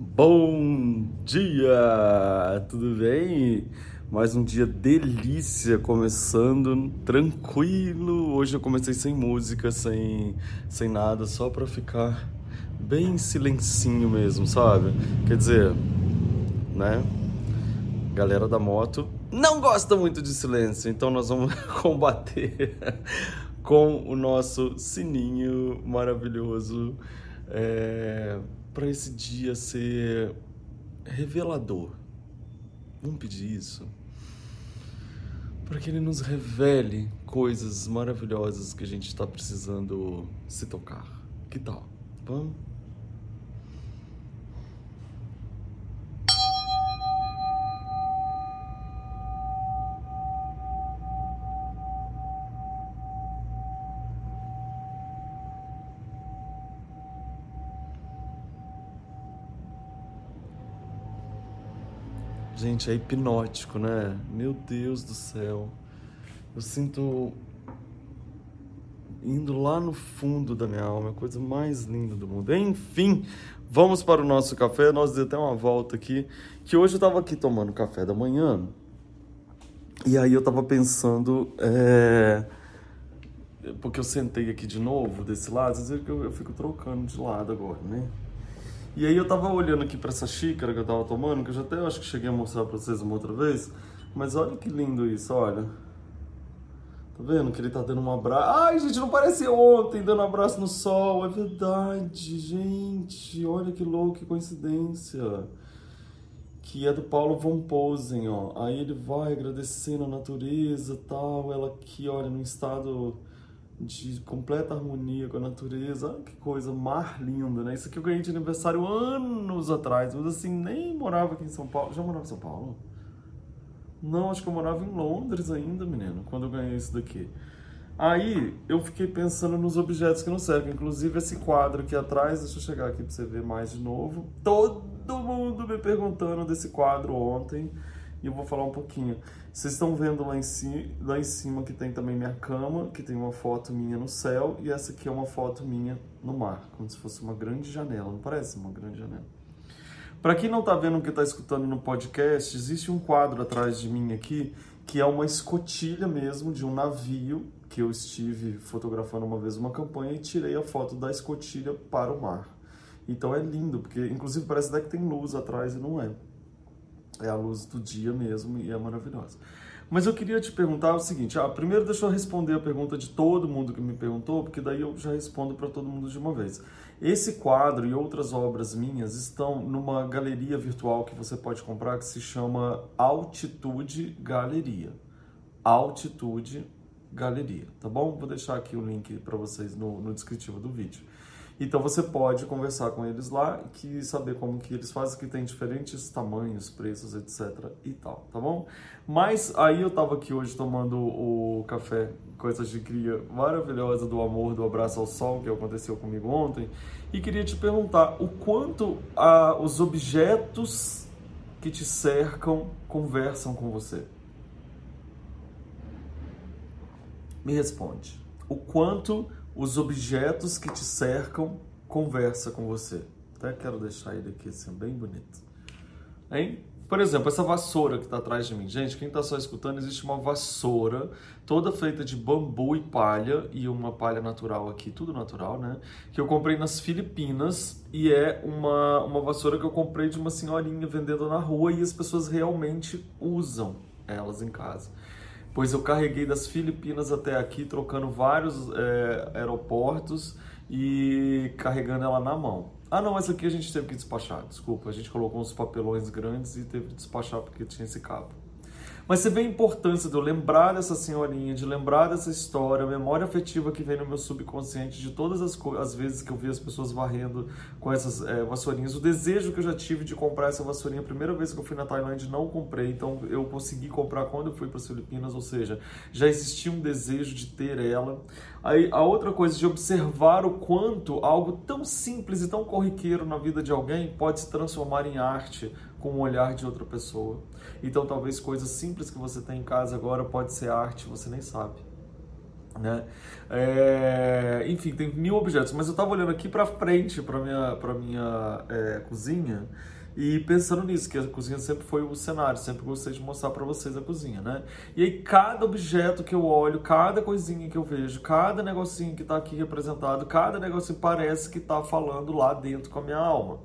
Bom dia! Tudo bem? Mais um dia delícia começando, tranquilo. Hoje eu comecei sem música, sem, sem nada, só pra ficar bem silencinho mesmo, sabe? Quer dizer, né? Galera da moto não gosta muito de silêncio, então nós vamos combater com o nosso sininho maravilhoso. É para esse dia ser revelador. Vamos pedir isso? Para que ele nos revele coisas maravilhosas que a gente está precisando se tocar. Que tal? Vamos? Gente, é hipnótico, né? Meu Deus do céu. Eu sinto indo lá no fundo da minha alma, a coisa mais linda do mundo. Enfim, vamos para o nosso café. Nós demos até uma volta aqui, que hoje eu estava aqui tomando café da manhã. E aí eu estava pensando, é... porque eu sentei aqui de novo desse lado, às vezes eu, eu fico trocando de lado agora, né? E aí eu tava olhando aqui para essa xícara que eu tava tomando, que eu já até acho que cheguei a mostrar para vocês uma outra vez, mas olha que lindo isso, olha. Tá vendo que ele tá dando um abraço? Ai, gente, não parece ontem dando um abraço no sol. É verdade, gente. Olha que louco, que coincidência. Que é do Paulo von Posen, ó. Aí ele vai agradecendo a natureza tal. Ela aqui, olha, num estado de completa harmonia com a natureza. Olha que coisa mar linda, né? Isso aqui eu ganhei de aniversário anos atrás, mas assim, nem morava aqui em São Paulo. Já morava em São Paulo? Não, acho que eu morava em Londres ainda, menino, quando eu ganhei isso daqui. Aí eu fiquei pensando nos objetos que não servem, inclusive esse quadro aqui atrás, deixa eu chegar aqui para você ver mais de novo. Todo mundo me perguntando desse quadro ontem e eu vou falar um pouquinho. Vocês estão vendo lá em, si, lá em cima que tem também minha cama, que tem uma foto minha no céu, e essa aqui é uma foto minha no mar, como se fosse uma grande janela, não parece uma grande janela? Para quem não está vendo o que está escutando no podcast, existe um quadro atrás de mim aqui que é uma escotilha mesmo de um navio que eu estive fotografando uma vez uma campanha e tirei a foto da escotilha para o mar. Então é lindo, porque inclusive parece até que tem luz atrás e não é é a luz do dia mesmo e é maravilhosa. Mas eu queria te perguntar o seguinte: ah, primeiro deixa eu responder a pergunta de todo mundo que me perguntou, porque daí eu já respondo para todo mundo de uma vez. Esse quadro e outras obras minhas estão numa galeria virtual que você pode comprar que se chama Altitude Galeria. Altitude Galeria, tá bom? Vou deixar aqui o link para vocês no, no descritivo do vídeo. Então você pode conversar com eles lá e saber como que eles fazem, que tem diferentes tamanhos, preços, etc e tal, tá bom? Mas aí eu tava aqui hoje tomando o café com essa xicria maravilhosa do amor, do abraço ao sol, que aconteceu comigo ontem, e queria te perguntar o quanto a, os objetos que te cercam conversam com você. Me responde. O quanto os objetos que te cercam conversa com você. Até quero deixar ele aqui assim, bem bonito. Hein? Por exemplo, essa vassoura que está atrás de mim. Gente, quem está só escutando, existe uma vassoura toda feita de bambu e palha e uma palha natural aqui, tudo natural, né? Que eu comprei nas Filipinas e é uma, uma vassoura que eu comprei de uma senhorinha vendendo na rua e as pessoas realmente usam elas em casa pois eu carreguei das Filipinas até aqui, trocando vários é, aeroportos e carregando ela na mão. Ah, não, essa aqui a gente teve que despachar, desculpa, a gente colocou uns papelões grandes e teve que despachar porque tinha esse cabo. Mas você vê a importância de eu lembrar dessa senhorinha, de lembrar dessa história, a memória afetiva que vem no meu subconsciente de todas as, as vezes que eu vi as pessoas varrendo com essas é, vassourinhas. O desejo que eu já tive de comprar essa vassourinha, a primeira vez que eu fui na Tailândia, não comprei, então eu consegui comprar quando eu fui para as Filipinas, ou seja, já existia um desejo de ter ela. Aí a outra coisa de observar o quanto algo tão simples e tão corriqueiro na vida de alguém pode se transformar em arte com o olhar de outra pessoa. Então talvez coisas simples que você tem em casa agora pode ser arte, você nem sabe. né? É, enfim, tem mil objetos, mas eu estava olhando aqui para frente para minha para minha é, cozinha e pensando nisso, que a cozinha sempre foi o cenário, sempre gostei de mostrar para vocês a cozinha, né? E aí cada objeto que eu olho, cada coisinha que eu vejo, cada negocinho que está aqui representado, cada negocinho parece que está falando lá dentro com a minha alma.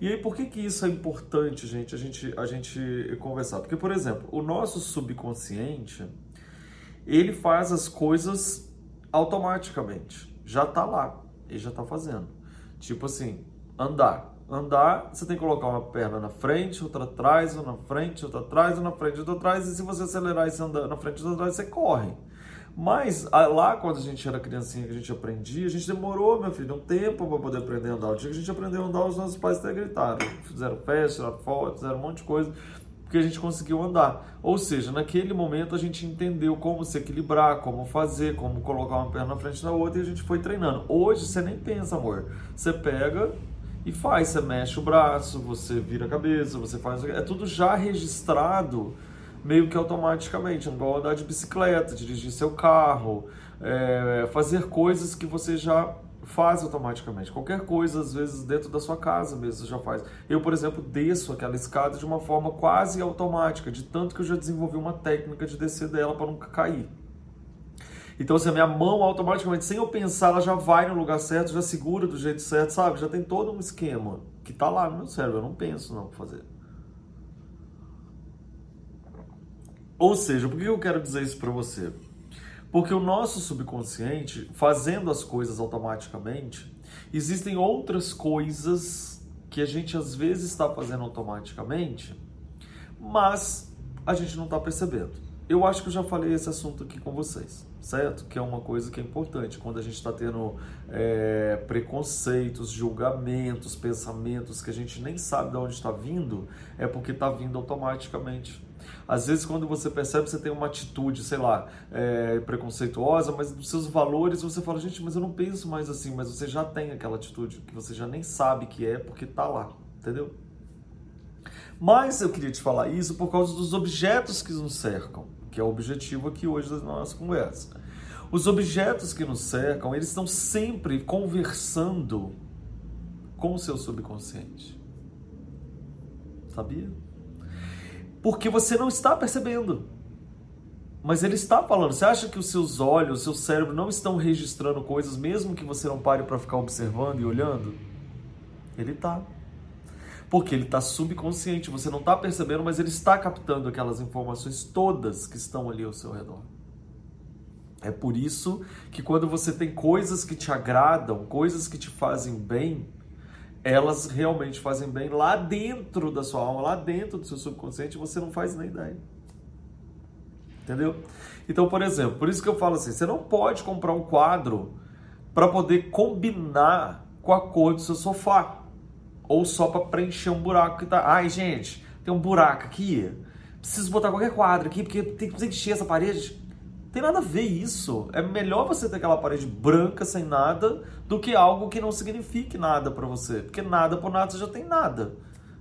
E aí por que que isso é importante, gente, a gente a gente conversar? Porque por exemplo, o nosso subconsciente, ele faz as coisas automaticamente. Já está lá, ele já está fazendo. Tipo assim, andar andar, você tem que colocar uma perna na frente, outra atrás, ou na frente, outra atrás, ou na frente, outra atrás, e se você acelerar e andar na frente, outra atrás, você corre. Mas lá, quando a gente era criancinha, que a gente aprendia, a gente demorou, meu filho, um tempo para poder aprender a andar. O dia que a gente aprendeu a andar, os nossos pais até gritaram. Fizeram festa, tiraram foto, fizeram um monte de coisa, porque a gente conseguiu andar. Ou seja, naquele momento a gente entendeu como se equilibrar, como fazer, como colocar uma perna na frente da outra, e a gente foi treinando. Hoje você nem pensa, amor. Você pega, e faz. Você mexe o braço, você vira a cabeça, você faz. É tudo já registrado meio que automaticamente, igual andar de bicicleta, dirigir seu carro, é, fazer coisas que você já faz automaticamente. Qualquer coisa, às vezes, dentro da sua casa mesmo, você já faz. Eu, por exemplo, desço aquela escada de uma forma quase automática, de tanto que eu já desenvolvi uma técnica de descer dela para nunca cair. Então, assim, a minha mão automaticamente, sem eu pensar, ela já vai no lugar certo, já segura do jeito certo, sabe? Já tem todo um esquema que tá lá no meu cérebro. Eu não penso não fazer. Ou seja, por que eu quero dizer isso para você? Porque o nosso subconsciente, fazendo as coisas automaticamente, existem outras coisas que a gente às vezes está fazendo automaticamente, mas a gente não está percebendo. Eu acho que eu já falei esse assunto aqui com vocês certo? Que é uma coisa que é importante quando a gente está tendo é, preconceitos, julgamentos, pensamentos que a gente nem sabe de onde está vindo, é porque está vindo automaticamente. Às vezes, quando você percebe, você tem uma atitude, sei lá, é, preconceituosa, mas dos seus valores você fala, gente, mas eu não penso mais assim, mas você já tem aquela atitude que você já nem sabe que é porque está lá, entendeu? Mas eu queria te falar isso por causa dos objetos que nos cercam que é o objetivo aqui hoje da nossa conversa. Os objetos que nos cercam, eles estão sempre conversando com o seu subconsciente. Sabia? Porque você não está percebendo. Mas ele está falando. Você acha que os seus olhos, o seu cérebro não estão registrando coisas, mesmo que você não pare para ficar observando e olhando? Ele está. Porque ele está subconsciente, você não está percebendo, mas ele está captando aquelas informações todas que estão ali ao seu redor. É por isso que quando você tem coisas que te agradam, coisas que te fazem bem, elas realmente fazem bem lá dentro da sua alma, lá dentro do seu subconsciente, você não faz nem ideia. Entendeu? Então, por exemplo, por isso que eu falo assim, você não pode comprar um quadro para poder combinar com a cor do seu sofá ou só para preencher um buraco que tá. Ai, gente, tem um buraco aqui. Preciso botar qualquer quadro aqui porque tem que encher essa parede. Tem nada a ver isso. É melhor você ter aquela parede branca sem nada do que algo que não signifique nada para você, porque nada por nada você já tem nada.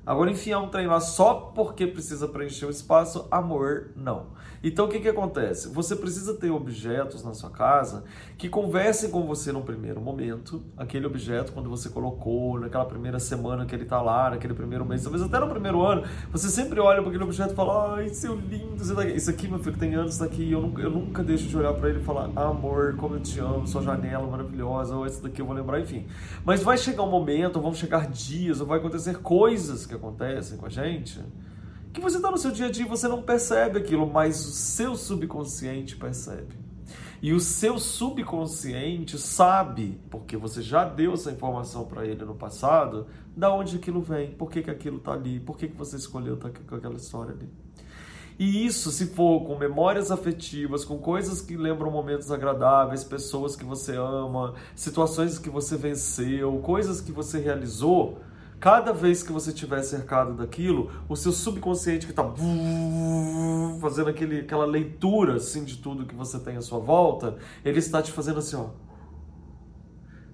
Agora enfiar um trem lá só porque precisa preencher o espaço, amor, não. Então o que, que acontece? Você precisa ter objetos na sua casa que conversem com você no primeiro momento. Aquele objeto, quando você colocou, naquela primeira semana que ele está lá, naquele primeiro mês, talvez até no primeiro ano, você sempre olha para aquele objeto e fala: Ai, seu lindo, você tá isso aqui, meu filho, tem anos está aqui. Eu nunca, eu nunca deixo de olhar para ele e falar: Amor, como eu te amo, sua janela maravilhosa, ou esse daqui eu vou lembrar, enfim. Mas vai chegar um momento, vão chegar dias, ou vai acontecer coisas que acontecem com a gente que você está no seu dia a dia e você não percebe aquilo, mas o seu subconsciente percebe. E o seu subconsciente sabe, porque você já deu essa informação para ele no passado, da onde aquilo vem, por que, que aquilo está ali, por que, que você escolheu tá com aquela história ali. E isso, se for com memórias afetivas, com coisas que lembram momentos agradáveis, pessoas que você ama, situações que você venceu, coisas que você realizou, Cada vez que você estiver cercado daquilo, o seu subconsciente que está fazendo aquele, aquela leitura assim de tudo que você tem à sua volta, ele está te fazendo assim, ó.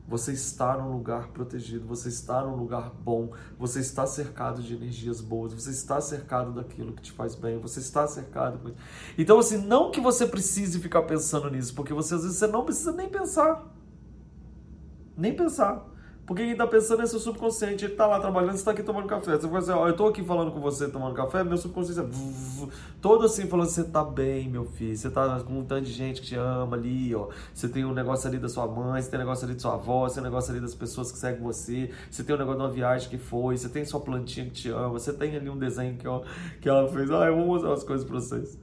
Você está num lugar protegido, você está num lugar bom, você está cercado de energias boas, você está cercado daquilo que te faz bem, você está cercado. Então, assim, não que você precise ficar pensando nisso, porque você às vezes você não precisa nem pensar. Nem pensar. Porque quem está pensando é seu subconsciente. Ele está lá trabalhando, você está aqui tomando café. Você vai dizer, ó, eu estou aqui falando com você tomando café, meu subconsciente é todo assim falando, você está bem, meu filho. Você está com um tanto de gente que te ama ali, ó. Você tem um negócio ali da sua mãe, você tem um negócio ali da sua avó, você tem um negócio ali das pessoas que seguem você, você tem um negócio de uma viagem que foi, você tem sua plantinha que te ama, você tem ali um desenho que, ó, que ela fez. Ah, eu vou mostrar umas coisas para vocês.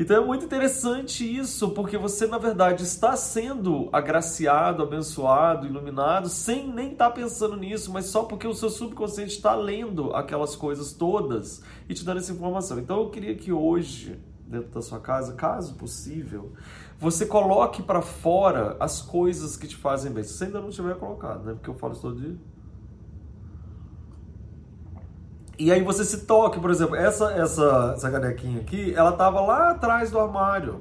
Então é muito interessante isso, porque você, na verdade, está sendo agraciado, abençoado, iluminado, sem nem estar tá pensando nisso, mas só porque o seu subconsciente está lendo aquelas coisas todas e te dando essa informação. Então eu queria que hoje, dentro da sua casa, caso possível, você coloque para fora as coisas que te fazem bem. Se você ainda não tiver colocado, né? Porque eu falo isso todo dia. E aí você se toque, por exemplo, essa, essa, essa canequinha aqui, ela tava lá atrás do armário.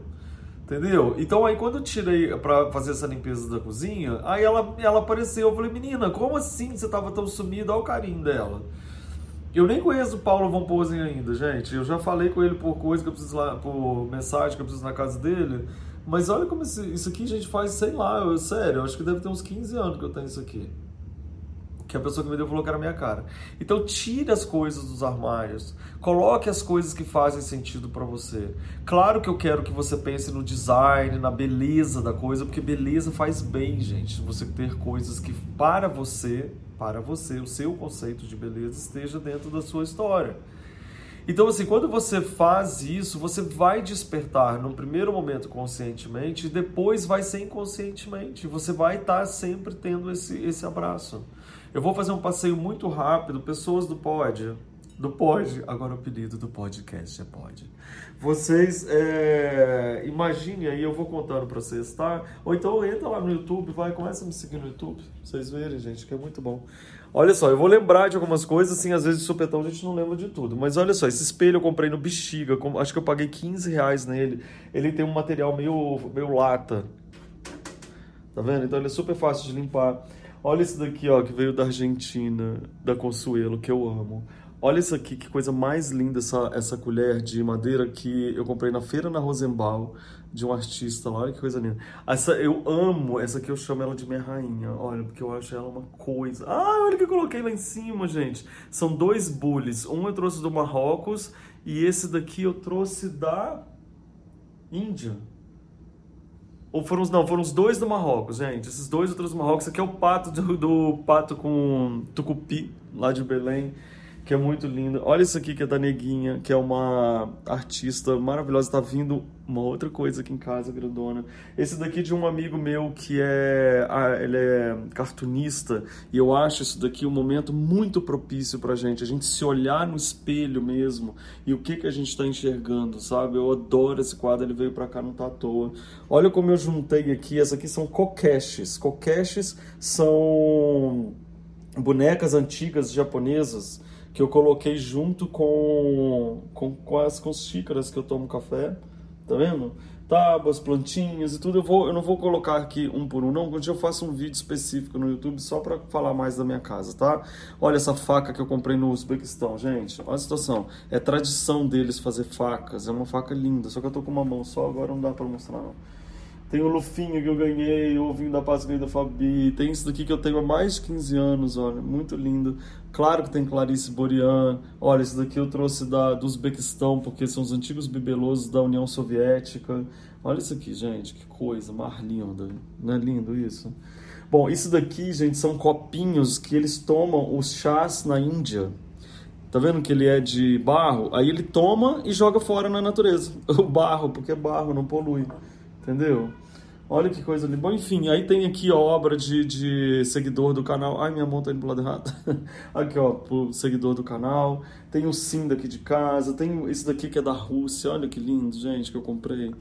Entendeu? Então aí quando eu tirei para fazer essa limpeza da cozinha, aí ela, ela apareceu. Eu falei, menina, como assim você tava tão sumida? Olha o carinho dela. Eu nem conheço o Paulo Von Posen ainda, gente. Eu já falei com ele por coisa que eu preciso lá, por mensagem que eu preciso na casa dele. Mas olha como isso, isso aqui a gente faz, sei lá, eu, sério, eu acho que deve ter uns 15 anos que eu tenho isso aqui que a pessoa que me deu falou que era minha cara. Então tire as coisas dos armários, coloque as coisas que fazem sentido para você. Claro que eu quero que você pense no design, na beleza da coisa, porque beleza faz bem, gente. Você ter coisas que para você, para você, o seu conceito de beleza esteja dentro da sua história. Então, assim, quando você faz isso, você vai despertar no primeiro momento conscientemente e depois vai ser inconscientemente. Você vai estar sempre tendo esse, esse abraço. Eu vou fazer um passeio muito rápido. Pessoas do Pod, do Pod, agora o apelido do podcast é Pod. Vocês é, imaginem aí, eu vou contando para vocês, tá? Ou então entra lá no YouTube, vai, começa a me seguir no YouTube, vocês verem, gente, que é muito bom. Olha só, eu vou lembrar de algumas coisas, assim, às vezes de supetão a gente não lembra de tudo. Mas olha só, esse espelho eu comprei no Bexiga, acho que eu paguei 15 reais nele. Ele tem um material meio, meio lata. Tá vendo? Então ele é super fácil de limpar. Olha esse daqui, ó, que veio da Argentina, da Consuelo, que eu amo. Olha isso aqui, que coisa mais linda essa, essa colher de madeira que eu comprei na feira na Rosenbaum, de um artista lá. Olha que coisa linda. Essa, eu amo, essa aqui eu chamo ela de minha rainha, olha, porque eu acho ela uma coisa... Ah, olha que eu coloquei lá em cima, gente. São dois bullies. Um eu trouxe do Marrocos e esse daqui eu trouxe da Índia. Ou foram os, não, foram os dois do Marrocos, gente. Esses dois outros do Marrocos. Aqui é o pato do, do pato com tucupi, lá de Belém que é muito linda. Olha isso aqui que é da Neguinha, que é uma artista maravilhosa. Tá vindo uma outra coisa aqui em casa, grandona. Esse daqui de um amigo meu que é, ele é cartunista e eu acho isso daqui um momento muito propício pra gente. A gente se olhar no espelho mesmo e o que que a gente tá enxergando, sabe? Eu adoro esse quadro, ele veio pra cá, não tá à toa. Olha como eu juntei aqui, essas aqui são kokeshis. Kokeshis são bonecas antigas japonesas que eu coloquei junto com, com, com, as, com as xícaras que eu tomo café, tá vendo? Tábuas, plantinhas e tudo. Eu, vou, eu não vou colocar aqui um por um, não. Um dia eu faço um vídeo específico no YouTube só para falar mais da minha casa, tá? Olha essa faca que eu comprei no Uzbequistão, gente. Olha a situação. É tradição deles fazer facas. É uma faca linda, só que eu tô com uma mão só, agora não dá para mostrar, não. Tem o lufinho que eu ganhei, o ovinho da Páscoa da Fabi. Tem isso daqui que eu tenho há mais de 15 anos, olha, muito lindo. Claro que tem Clarice Borian. Olha, esse daqui eu trouxe da, do Uzbequistão, porque são os antigos bibelosos da União Soviética. Olha isso aqui, gente, que coisa mais linda. Não é lindo isso? Bom, isso daqui, gente, são copinhos que eles tomam os chás na Índia. Tá vendo que ele é de barro? Aí ele toma e joga fora na natureza. O barro, porque é barro, não polui. Entendeu? Olha que coisa linda. Bom, enfim, aí tem aqui a obra de, de seguidor do canal. Ai, minha mão tá indo pro lado errado. aqui, ó, pro seguidor do canal. Tem o sim daqui de casa. Tem esse daqui que é da Rússia. Olha que lindo, gente, que eu comprei.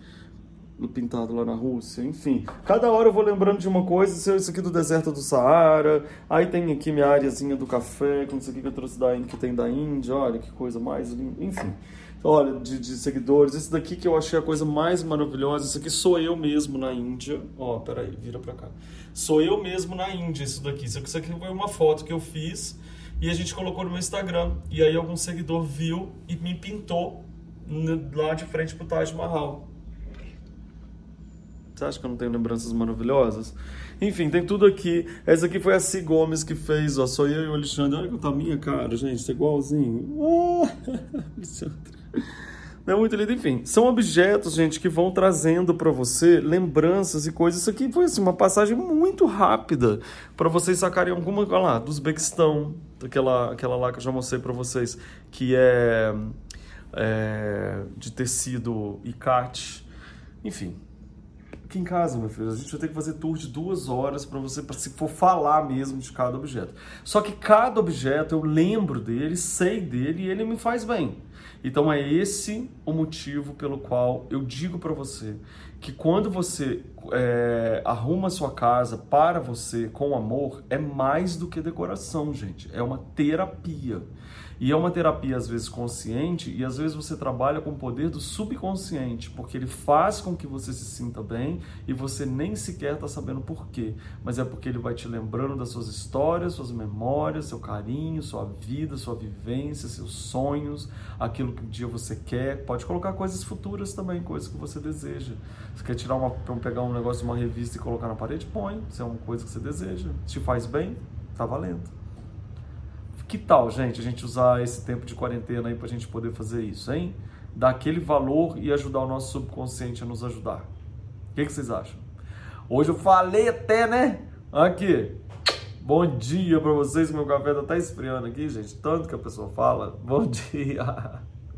Pintado lá na Rússia, enfim. Cada hora eu vou lembrando de uma coisa, isso aqui do deserto do Saara, aí tem aqui minha áreazinha do café, com isso aqui que eu trouxe da que tem da Índia, olha que coisa mais linda, enfim. Olha, de, de seguidores, esse daqui que eu achei a coisa mais maravilhosa, isso aqui sou eu mesmo na Índia, ó, peraí, vira pra cá. Sou eu mesmo na Índia, isso daqui, isso aqui foi uma foto que eu fiz e a gente colocou no meu Instagram, e aí algum seguidor viu e me pintou lá de frente pro Taj Mahal. Você acha que eu não tenho lembranças maravilhosas? Enfim, tem tudo aqui. Essa aqui foi a C. Gomes que fez, ó. Sou eu e o Alexandre. Olha que tá minha cara, gente. Tá igualzinho. Ah, Alexandre. Não é muito lindo. Enfim, são objetos, gente, que vão trazendo para você lembranças e coisas. Isso aqui foi assim, uma passagem muito rápida para vocês sacarem alguma. Olha lá, do Uzbequistão, aquela, aquela lá que eu já mostrei para vocês, que é, é de tecido ICAT. Enfim, aqui em casa, meu filho, a gente vai ter que fazer tour de duas horas para você, para se for falar mesmo de cada objeto. Só que cada objeto eu lembro dele, sei dele e ele me faz bem. Então é esse o motivo pelo qual eu digo para você que quando você é, arruma sua casa para você com amor, é mais do que decoração, gente. É uma terapia. E é uma terapia às vezes consciente e às vezes você trabalha com o poder do subconsciente, porque ele faz com que você se sinta bem e você nem sequer está sabendo por quê. Mas é porque ele vai te lembrando das suas histórias, suas memórias, seu carinho, sua vida, sua vivência, seus sonhos, aquilo que um dia você quer. Pode colocar coisas futuras também, coisas que você deseja. Você quer tirar uma, pegar um negócio de uma revista e colocar na parede? Põe, se é uma coisa que você deseja. Se te faz bem, tá valendo. Que tal, gente, a gente usar esse tempo de quarentena aí para a gente poder fazer isso, hein? Dar aquele valor e ajudar o nosso subconsciente a nos ajudar. O que, que vocês acham? Hoje eu falei até, né? Aqui. Bom dia para vocês. Meu café tá esfriando aqui, gente. Tanto que a pessoa fala. Bom dia.